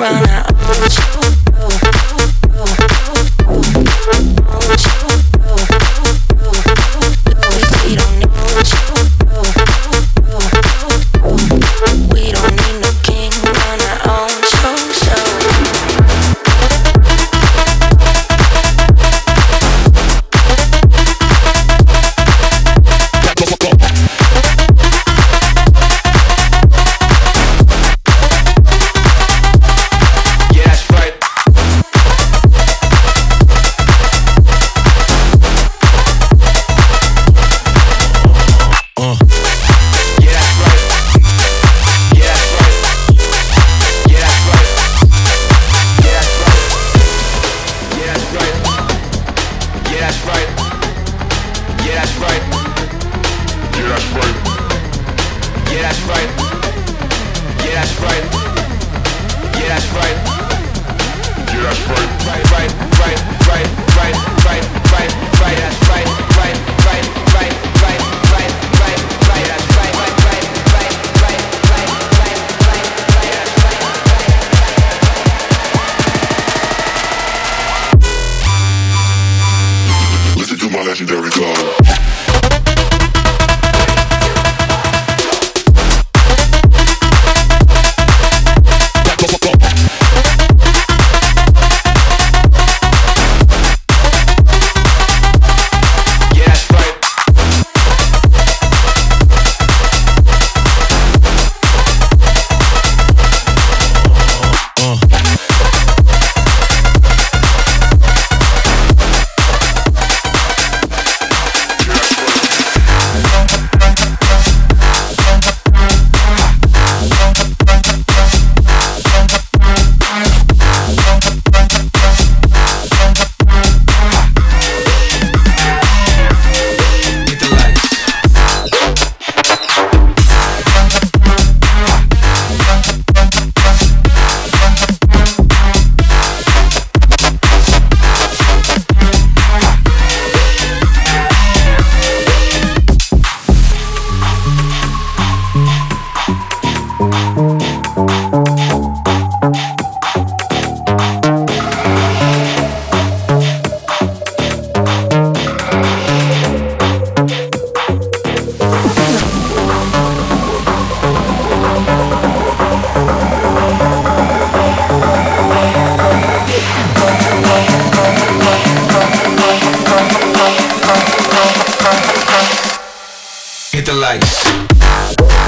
Yeah, that's right. that's right. Yeah, that's right. Yeah, that's right. Yeah, that's right. Right, right, right, right, right, right, right, right, that's right. the lights.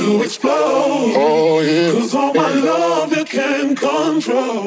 To explode. Oh, yeah. Cause all my love you can control.